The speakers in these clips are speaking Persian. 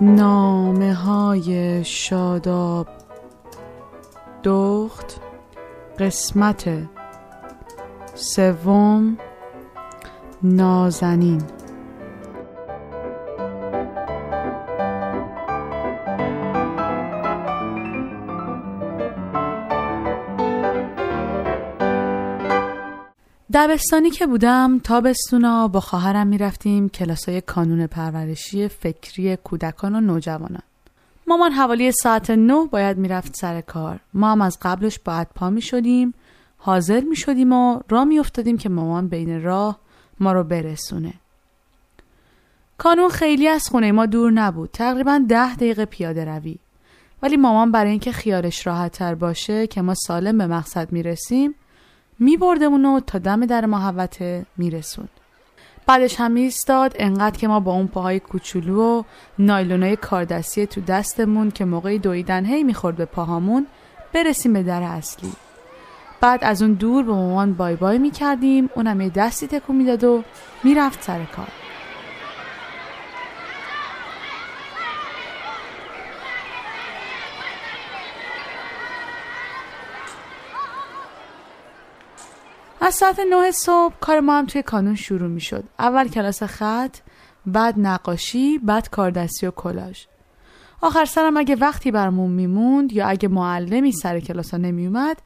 نامه های شاداب دخت قسمت سوم نازنین دبستانی که بودم تابستونا با خواهرم می‌رفتیم کلاسای کانون پرورشی فکری کودکان و نوجوانان. مامان حوالی ساعت نه باید می‌رفت سر کار. ما هم از قبلش باید پا می شدیم حاضر می شدیم و را می افتادیم که مامان بین راه ما رو برسونه. کانون خیلی از خونه ما دور نبود تقریبا ده دقیقه پیاده روی. ولی مامان برای اینکه خیالش راحت تر باشه که ما سالم به مقصد می رسیم می بردمون تا دم در محوته می رسون. بعدش هم ایستاد انقدر که ما با اون پاهای کوچولو و نایلونای کاردستی تو دستمون که موقعی دویدن هی می‌خورد به پاهامون برسیم به در اصلی بعد از اون دور به مامان بای بای می‌کردیم اونم یه دستی تکون می‌داد و می‌رفت سر کار از ساعت نه صبح کار ما هم توی کانون شروع می شد. اول کلاس خط، بعد نقاشی، بعد کاردستی و کلاژ. آخر سرم اگه وقتی برمون میموند یا اگه معلمی سر کلاس ها نمی اومد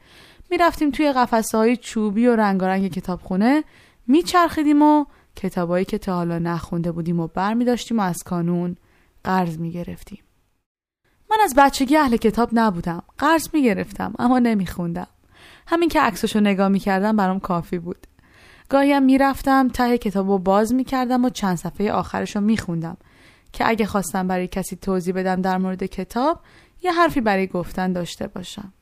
می‌رفتیم توی قفسه های چوبی و رنگارنگ کتابخونه میچرخیدیم و کتابایی که تا حالا نخونده بودیم و بر می داشتیم و از کانون قرض می گرفتیم. من از بچگی اهل کتاب نبودم. قرض می گرفتم اما نمی خوندم. همین که عکسشو نگاه می‌کردم برام کافی بود. گاهی هم می‌رفتم ته کتاب رو باز می‌کردم و چند صفحه آخرش رو میخوندم که اگه خواستم برای کسی توضیح بدم در مورد کتاب یه حرفی برای گفتن داشته باشم.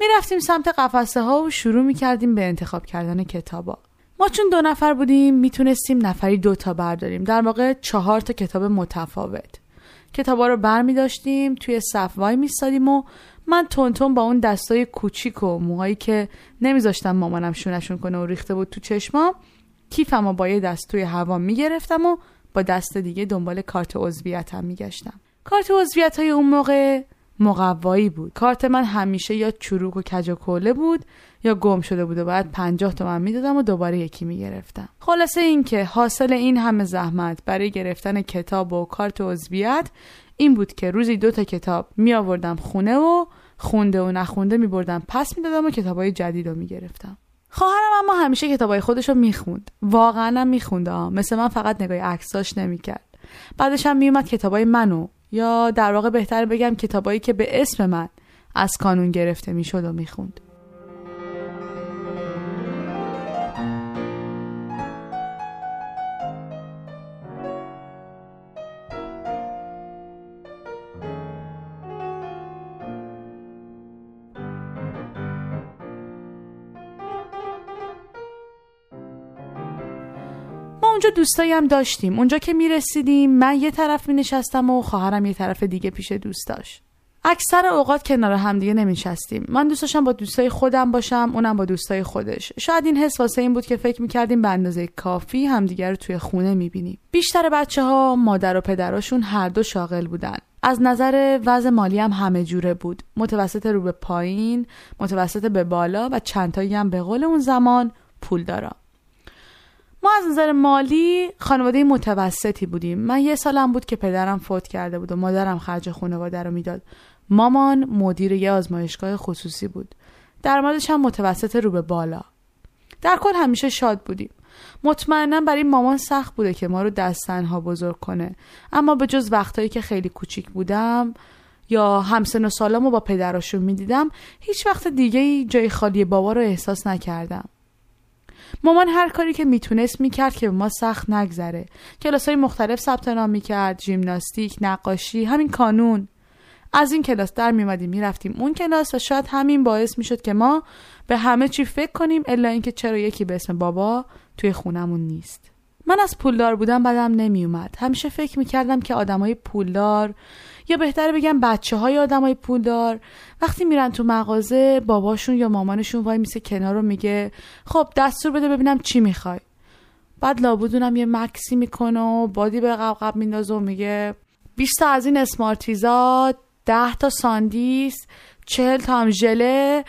می‌رفتیم سمت قفسه ها و شروع می‌کردیم به انتخاب کردن کتابا. ما چون دو نفر بودیم می‌تونستیم نفری دوتا برداریم. در واقع چهار تا کتاب متفاوت. کتابا رو بر می داشتیم توی صف وای میستادیم و من تونتون با اون دستای کوچیک و موهایی که نمیذاشتم مامانم شونشون کنه و ریخته بود تو چشمام کیفم و با یه دست توی هوا می‌گرفتم و با دست دیگه دنبال کارت عضویتم میگشتم. کارت عضویت های اون موقع مقوایی بود. کارت من همیشه یا چروک و کج و کوله بود یا گم شده بود و بعد پنجاه تومن می‌دادم و دوباره یکی می‌گرفتم. خلاصه اینکه حاصل این همه زحمت برای گرفتن کتاب و کارت عضویت این بود که روزی دو تا کتاب می آوردم خونه و خونده و نخونده می بردم پس می دادم و کتابای جدید رو می گرفتم خواهرم اما همیشه کتابای خودش رو می‌خوند. واقعا هم میخونده مثل من فقط نگاه عکساش نمی‌کرد. بعدش هم میومد کتابای منو. یا در واقع بهتر بگم کتابایی که به اسم من از کانون گرفته می‌شد و می‌خوند. دوستایی هم داشتیم. اونجا که می‌رسیدیم من یه طرف می نشستم و خواهرم یه طرف دیگه پیش دوست داشت. اکثر اوقات کنار همدیگه نمیشستیم من دوست داشتم با دوستای خودم باشم اونم با دوستای خودش. شاید این حس واسه این بود که فکر می‌کردیم به اندازه کافی همدیگه رو توی خونه می‌بینیم. بیشتر بچه ها مادر و پدراشون هر دو شاغل بودن. از نظر وضع مالی هم همه جوره بود. متوسط رو به پایین متوسط به بالا و چندتایی هم به قول اون زمان پول دارم. ما از نظر مالی خانواده متوسطی بودیم. من یه سالم بود که پدرم فوت کرده بود و مادرم خرج خانواده رو می‌داد. مامان مدیر یه آزمایشگاه خصوصی بود. درآمدش هم متوسط رو به بالا. در کل همیشه شاد بودیم. مطمئنا برای مامان سخت بوده که ما رو دستنها بزرگ کنه. اما به جز وقتایی که خیلی کوچیک بودم یا همسن و سالامو با پدراشون می‌دیدم هیچ وقت دیگه جای خالی بابا رو احساس نکردم. مامان هر کاری که می‌تونست می‌کرد که به ما سخت نگذره. کلاس های مختلف ثبت نام می‌کرد ژیمناستیک نقاشی همین کانون. از این کلاس در میمدیم می‌رفتیم اون کلاس و شاید همین باعث می‌شد که ما به همه چی فکر کنیم الا اینکه چرا یکی به اسم بابا توی خونمون نیست. من از پولدار بودم بدم نمیومد. همیشه فکر می‌کردم که آدمای پولدار یا بهتره بگم بچه های آدمای پولدار وقتی میرن تو مغازه باباشون یا مامانشون وای میسه کنار رو میگه خب دستور بده ببینم چی می‌خوای. بعد لابودونم یه مکسی می‌کنه و بادی به قبقب میندازه و میگه 20 تا از این اسمارتیزا 10 تا ساندیس 40 تا هم ژله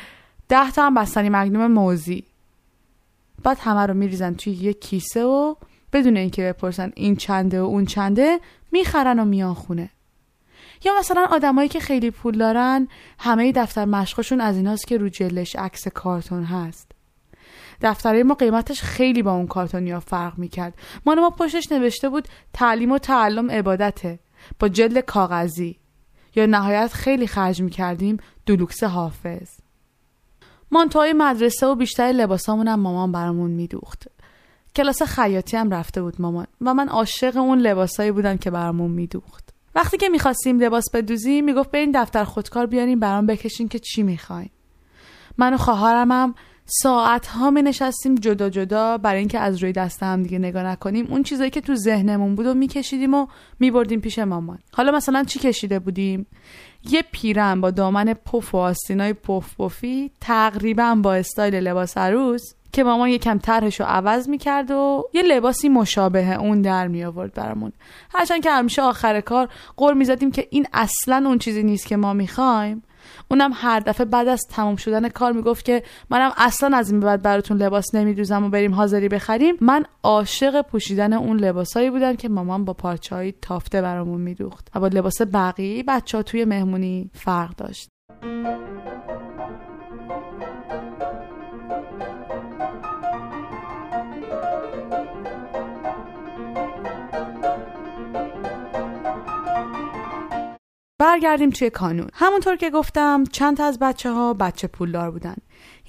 10 تا هم بستنی مگنوم موزی. بعد همه رو میریزن توی یه کیسه و بدون اینکه بپرسن این چنده و اون چنده می‌خرن و میان خونه. یا مثلا آدمایی که خیلی پول دارن همه دفتر مشقشون از ایناست که رو جلش عکس کارتون هست. دفتره ما قیمتش خیلی با اون کارتونیا فرق می‌کرد. مال ما پشتش نوشته بود تعلیم و تعلم عبادته. با جلد کاغذی. یا نهایت خیلی خرج می‌کردیم دولوکس حافظ. مانتوهای مدرسه و بیشتر لباسامون هم مامان برامون میدوخت. کلاس خیاطی هم رفته بود مامان. و من عاشق اون لباسایی بودم که برامون میدوخت. وقتی که می‌خواستیم لباس بدوزیم می‌گفت به این دفتر خودکار بیاریم برام بکشین که چی می‌خواین. من و خواهرم هم ساعت ها می نشستیم جدا جدا برای اینکه از روی دست هم دیگه نگاه نکنیم. اون چیزایی که تو ذهنمون بود و میکشیدیم و میبردیم پیش مامان. حالا مثلا چی کشیده بودیم؟ یه پیرن با دامن پف و آستینای پف پفی تقریبا با استایل لباس عروس که مامان یکم طرحش رو عوض می‌کرد و یه لباسی مشابه اون در می آورد برامون. هرچند که همیشه آخر کار قول می‌زدیم که این اصلا اون چیزی نیست که ما می‌خوایم اونم هر دفعه بعد از تمام شدن کار می‌گفت که منم اصلا از این بعد براتون لباس نمیدوزم و بریم حاضری بخریم. من عاشق پوشیدن اون لباسایی بودم که مامان با پارچه‌های تافته برامون میدوخت و با لباس بقیه بچه ها توی مهمونی فرق داشت. برگردیم توی کانون. همونطور که گفتم چند تا از بچه ها بچه پولدار بودن.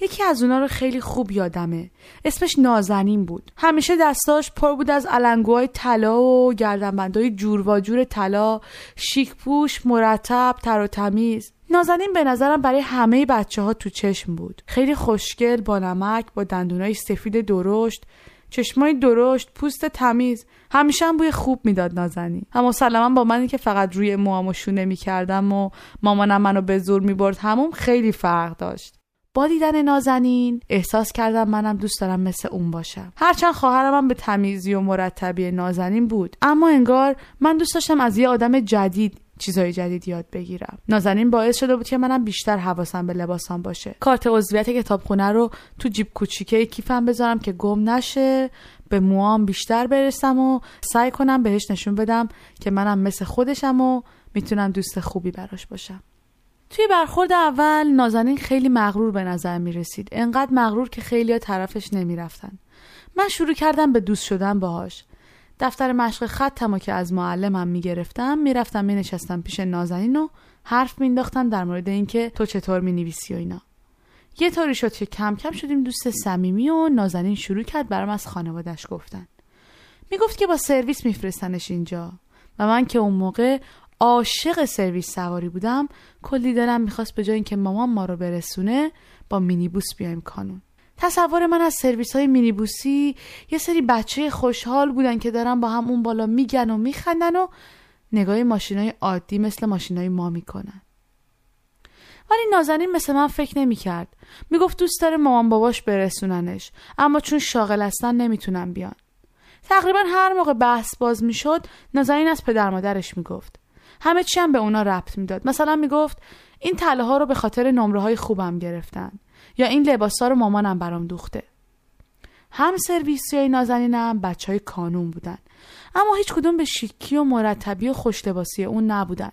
یکی از اونا رو خیلی خوب یادمه. اسمش نازنین بود. همیشه دستاش پر بود از علنگوهای طلا و گردنبندهای جور و جور طلا شیک پوش مرتب تر و تمیز. نازنین به نظرم برای همه بچه ها تو چشم بود. خیلی خوشگل با نمک با دندونای سفید درشت. چشمای درشت پوست تمیز. همیشه هم بوی خوب می‌داد نازنین. اما مسلما با منی که فقط روی موامو شونه می‌کردم و مامانم منو به زور می‌برد. همون خیلی فرق داشت. با دیدن نازنین احساس کردم منم دوست دارم مثل اون باشم. هرچند خواهرم به تمیزی و مرتبی نازنین بود. اما انگار من دوست داشتم از یه آدم جدید چیزهای جدید یاد بگیرم. نازنین باعث شده بود که منم بیشتر حواسم به لباسام باشه. کارت عضویت کتابخونه رو تو جیب کوچیکه کیفم بذارم که گم نشه به موام بیشتر برسم و سعی کنم بهش نشون بدم که منم مثل خودشم و می‌تونم دوست خوبی براش باشم. توی برخورد اول نازنین خیلی مغرور به نظر می رسید انقدر مغرور که خیلی طرفش نمی رفتن. من شروع کردم به دوست شدن باهاش. دفتر مشق خطم که از معلمم می‌گرفتم می‌رفتم مینشستم پیش نازنین و حرف مینداختم در مورد اینکه تو چطور می‌نویسی و اینا. یه طوری شد که کم کم شدیم دوست صمیمی و نازنین شروع کرد برام از خانوادش گفتن. می‌گفت که با سرویس میفرستنش اینجا و من که اون موقع عاشق سرویس سواری بودم کلی دلم می‌خواست به جای اینکه مامان ما رو برسونه با مینیبوس بیایم کانون. تصور من از سرویس های مینیبوسی یه سری بچه خوشحال بودن که دارن با هم اون بالا میگن و میخندن و نگاه ماشین های عادی مثل ماشین های ما می‌کنن. ولی نازنین مثل من فکر نمی‌کرد. می‌گفت دوست داره مامان باباش برسوننش اما چون شاغل هستن نمی‌تونن بیان. تقریبا هر موقع بحث باز می‌شد نازنین از پدر مادرش می‌گفت. همه چی به اونا ربط می‌داد. مثلا می‌گفت این تله ها رو به خاطر نمره های خوبم گرفتن. یا این لباسا رو مامانم برام دوخته. هم سرویسی های نازنینم بچه های کانون بودن. اما هیچ کدوم به شیکی و مرتبی و خوش لباسی اون نبودن.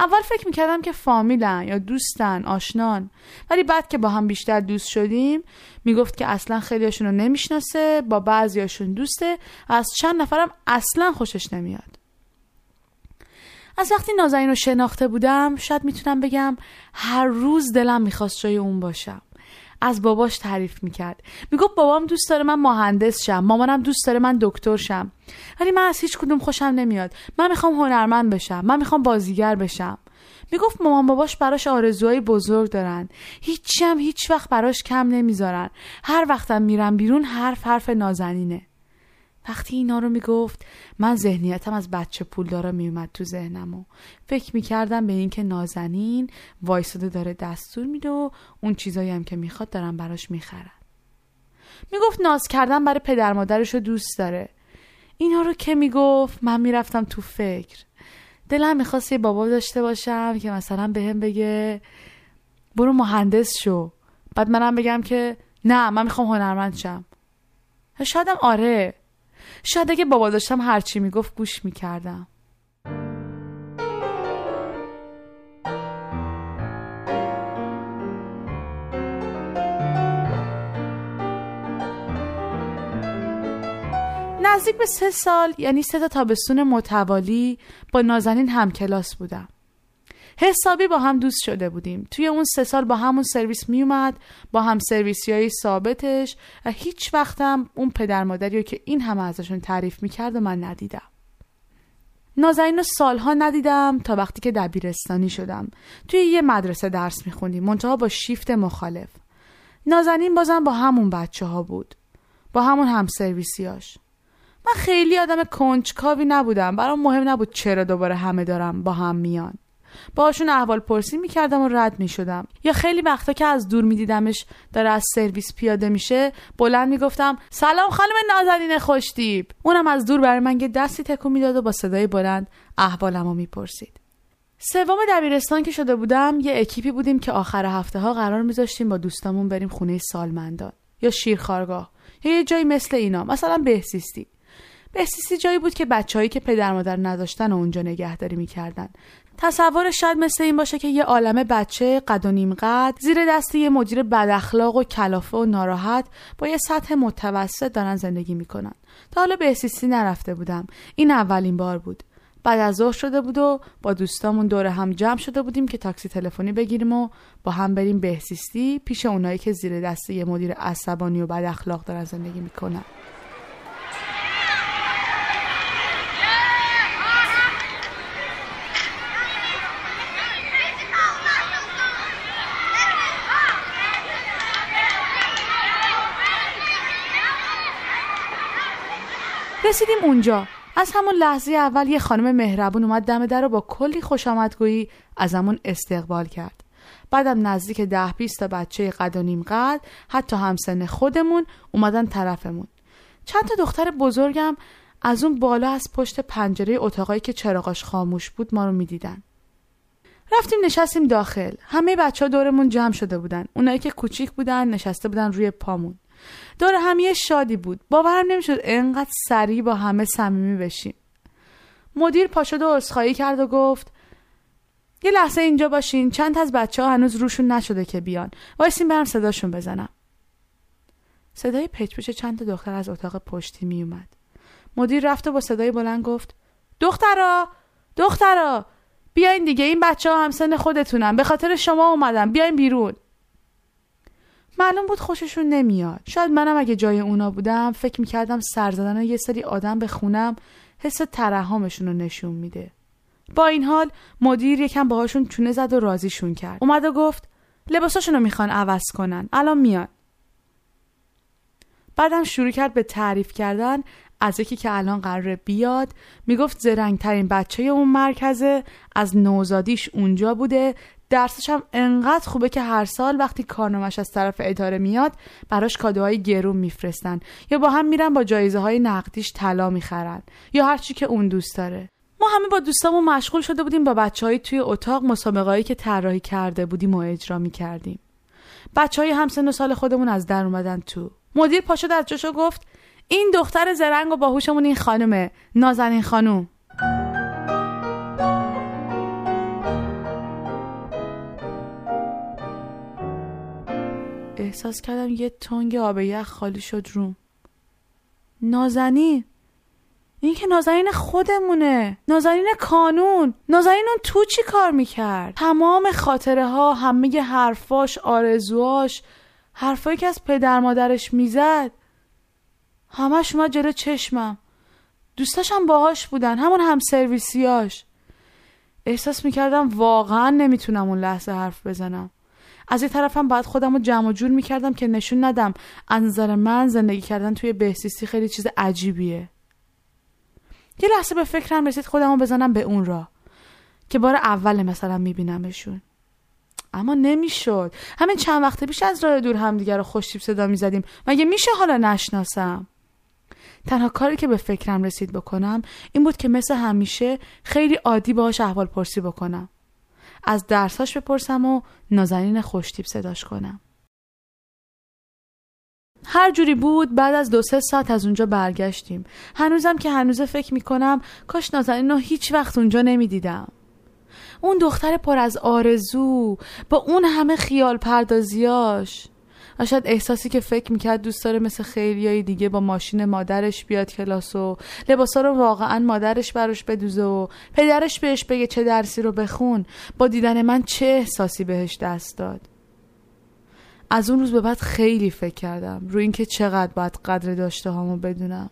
اول فکر می‌کردم که فامیلن یا دوستن آشنان. ولی بعد که با هم بیشتر دوست شدیم می‌گفت که اصلا خیلیاشون رو نمی‌شناسه با بعضیاشون دوسته از چند نفرم اصلا خوشش نمیاد. از وقتی نازنین رو شناخته بودم شاید می‌تونم بگم هر روز دلم می‌خواست جای اون باشم. از باباش تعریف می‌کرد. می‌گفت بابام دوست داره من مهندس شم مامانم دوست داره من دکتر شم. ولی من از هیچ کدوم خوشم نمیاد. من می‌خوام هنرمند بشم من می‌خوام بازیگر بشم. می‌گفت مامان باباش براش آرزوهای بزرگ دارن. هیچی هم هیچ وقت براش کم نمی‌ذارن. هر وقتم میرم بیرون حرف حرف نازنینه. وقتی اینا رو می‌گفت من ذهنیتم از بچه پول داره میومد تو ذهنم و فکر می‌کردم به اینکه نازنین وایساده داره دستور میده و اون چیزایی هم که می‌خواد دارم براش می‌خرن. می‌گفت ناز کردن برای پدر مادرش رو دوست داره. اینا رو که می‌گفت من می‌رفتم تو فکر. دلم می‌خواست یه بابا داشته باشم که مثلا به هم بگه برو مهندس شو. بعد منم بگم که نه من می‌خوام هنرمند شم. شایدم آره. شاید اگه بابا داشتم هرچی می‌گفت گوش می‌کردم. نزدیک به سه سال یعنی سه تا تابستون متوالی با نازنین هم کلاس بودم. حسابی با هم دوست شده بودیم. توی اون سه سال با همون سرویس میومد با هم سرویسی های ثابتش. و هیچ وقتم اون پدر مادری که این همه ازشون تعریف می‌کرد و من ندیدم. نازنین رو سالها ندیدم تا وقتی که دبیرستانی شدم. توی یه مدرسه درس میخوندیم منتها با شیفت مخالف. نازنین بازم با همون بچه ها بود. با همون هم سرویسیاش من خیلی آدم کنجکاوی نبودم. برام مهم نبود چرا دوباره همه دارم با هم میان. باشون احوال پرسی می‌کردم و رد می‌شدم. یا خیلی وقتا که از دور میدیدمش داره از سرویس پیاده میشه بلند می‌گفتم سلام خانم نازنین خوشتیب. اونم از دور برای من یه دستی تکون می‌داد و با صدای بلند احوالمو می‌پرسید. سوم دبیرستان که شده بودم یه اکیپی بودیم که آخر هفته ها قرار میذاشتیم با دوستامون بریم خونه سالمندان یا شیرخارگاه یا یه جایی مثل اینا مثلا بهسیستی. بهسیستی جایی بود که بچههایی که پدر مادر نداشتن و اونجا نگهداری می‌کردن. تصور شاید مثل این باشه که یه عالم بچه قد و نیم قد زیر دست یه مدیر بد اخلاق و کلافه و ناراحت با یه سطح متوسط دارن زندگی می‌کنن. تا حالا به سیسی نرفته بودم. این اولین بار بود. بعد از ظهر شده بود و با دوستامون دور هم جمع شده بودیم که تاکسی تلفنی بگیریم و با هم بریم بهسیستی پیش اونایی که زیر دست یه مدیر عصبانی و بد اخلاق دارن زندگی می‌کنن. رسیدیم اونجا. از همون لحظه اول یه خانم مهربون اومد دم در رو با کلی خوش آمدگویی از همون استقبال کرد. بعدم نزدیک ده بیست تا بچه قد و نیم قد حتی همسن خودمون اومدن طرفمون. چند تا دختر بزرگم از اون بالا از پشت پنجره اتاقایی که چراغاش خاموش بود ما رو می‌دیدن. رفتیم نشستیم داخل. همه بچه ها دورمون جمع شده بودن. اونایی که کوچیک بودن نشسته بودن روی پامون. دور همیه شادی بود. باورم نمی‌شد انقدر سریع با همه صمیمی بشیم. مدیر پاشد و عذرخواهی کرد و گفت یه لحظه اینجا باشین چند از بچه ها هنوز روشون نشده که بیان. وایسین برم صداشون بزنم. صدای پچ چند دختر از اتاق پشتی می اومد. مدیر رفت و با صدای بلند گفت دخترا! دخترا! بیاین دیگه این بچه ها همسن خودتونن. به خاطر شما اومدم. بیاین بیرون. معلوم بود خوششون نمیاد. شاید منم اگه جای اونا بودم فکر می‌کردم سر زدن یه سری آدم به خونم حس ترحمشون رو نشون میده. با این حال مدیر یکم باهاشون چونه زد و راضیشون کرد. اومد و گفت لباساشون رو می‌خوان عوض کنن. الان میان. بعدم شروع کرد به تعریف کردن. از یکی که الان قراره بیاد می‌گفت زرنگترین بچه اون مرکزه از نوزادیش اونجا بوده. درسش هم انقدر خوبه که هر سال وقتی کارنامش از طرف اداره میاد براش کادوهای گرون میفرستن. یا با هم میرن با جایزه های نقدیش طلا می‌خرن. یا هرچی که اون دوست داره. ما همه با دوستامون مشغول شده بودیم با بچه توی اتاق مسابقه که طراحی کرده بودیم و اجرا می‌کردیم. بچه های همسن و سال خودمون از در اومدن تو. مدیر پاشد از جاشو گفت این دختر زرنگ و باهوشمون این خانومه. نازنین خانوم. احساس کردم یه تنگ آب یخ خالی شد روم. نازنین؟ این که نازنین خودمونه. نازنین کانون. نازنین اون تو چی کار می‌کرد؟ تمام خاطره ها همه حرفاش آرزواش حرفایی که از پدر مادرش می‌زد. همش اومد جلو چشمم. دوستاشم باهاش بودن همون هم سرویسیاش. احساس می‌کردم واقعا نمی‌تونم اون لحظه حرف بزنم. از یه طرفم باید خودم رو جمع جور می‌کردم که نشون ندم از نظر من زندگی کردن توی بهسیستی خیلی چیز عجیبیه. یه لحظه به فکرم رسید خودمو بزنم به اون را که بار اول مثلا میبینمشون. اما نمی‌شد. همین چند وقت پیش از راه دور همدیگه رو خوشتیب صدا می‌زدیم. مگه میشه حالا نشناسم؟ تنها کاری که به فکرم رسید بکنم این بود که مثل همیشه خیلی عادی باهاش احوال پرسی بکنم. از درساش بپرسم و نازنین خوشتیب صداش کنم. هر جوری بود بعد از دو سه ساعت از اونجا برگشتیم. هنوزم که هنوزه فکر می‌کنم کاش نازنین رو هیچ وقت اونجا نمی‌دیدم. اون دختر پر از آرزو با اون همه خیال پردازیاش و شاید احساسی که فکر می‌کرد دوست داره مثل خیلیای دیگه با ماشین مادرش بیاد کلاس و لباسا رو واقعا مادرش براش بدوزه و پدرش بهش بگه چه درسی رو بخون. با دیدن من چه احساسی بهش دست داد؟ از اون روز به بعد خیلی فکر کردم. روی اینکه چقدر باید قدر داشته هامو بدونم.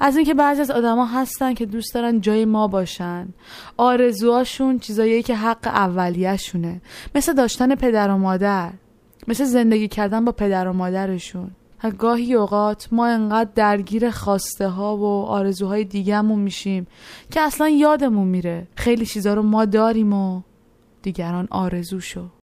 از اینکه بعضی از آدما هستن که دوست دارن جای ما باشن. آرزوهاشون چیزایی که حق اولیهشونه. مثل داشتن پدر و مادر. مثل زندگی کردن با پدر و مادرشون. گاهی اوقات ما انقدر درگیر خواسته ها و آرزوهای دیگهمون میشیم که اصلا یادمون میره خیلی چیزا رو ما داریم و دیگران آرزو شو.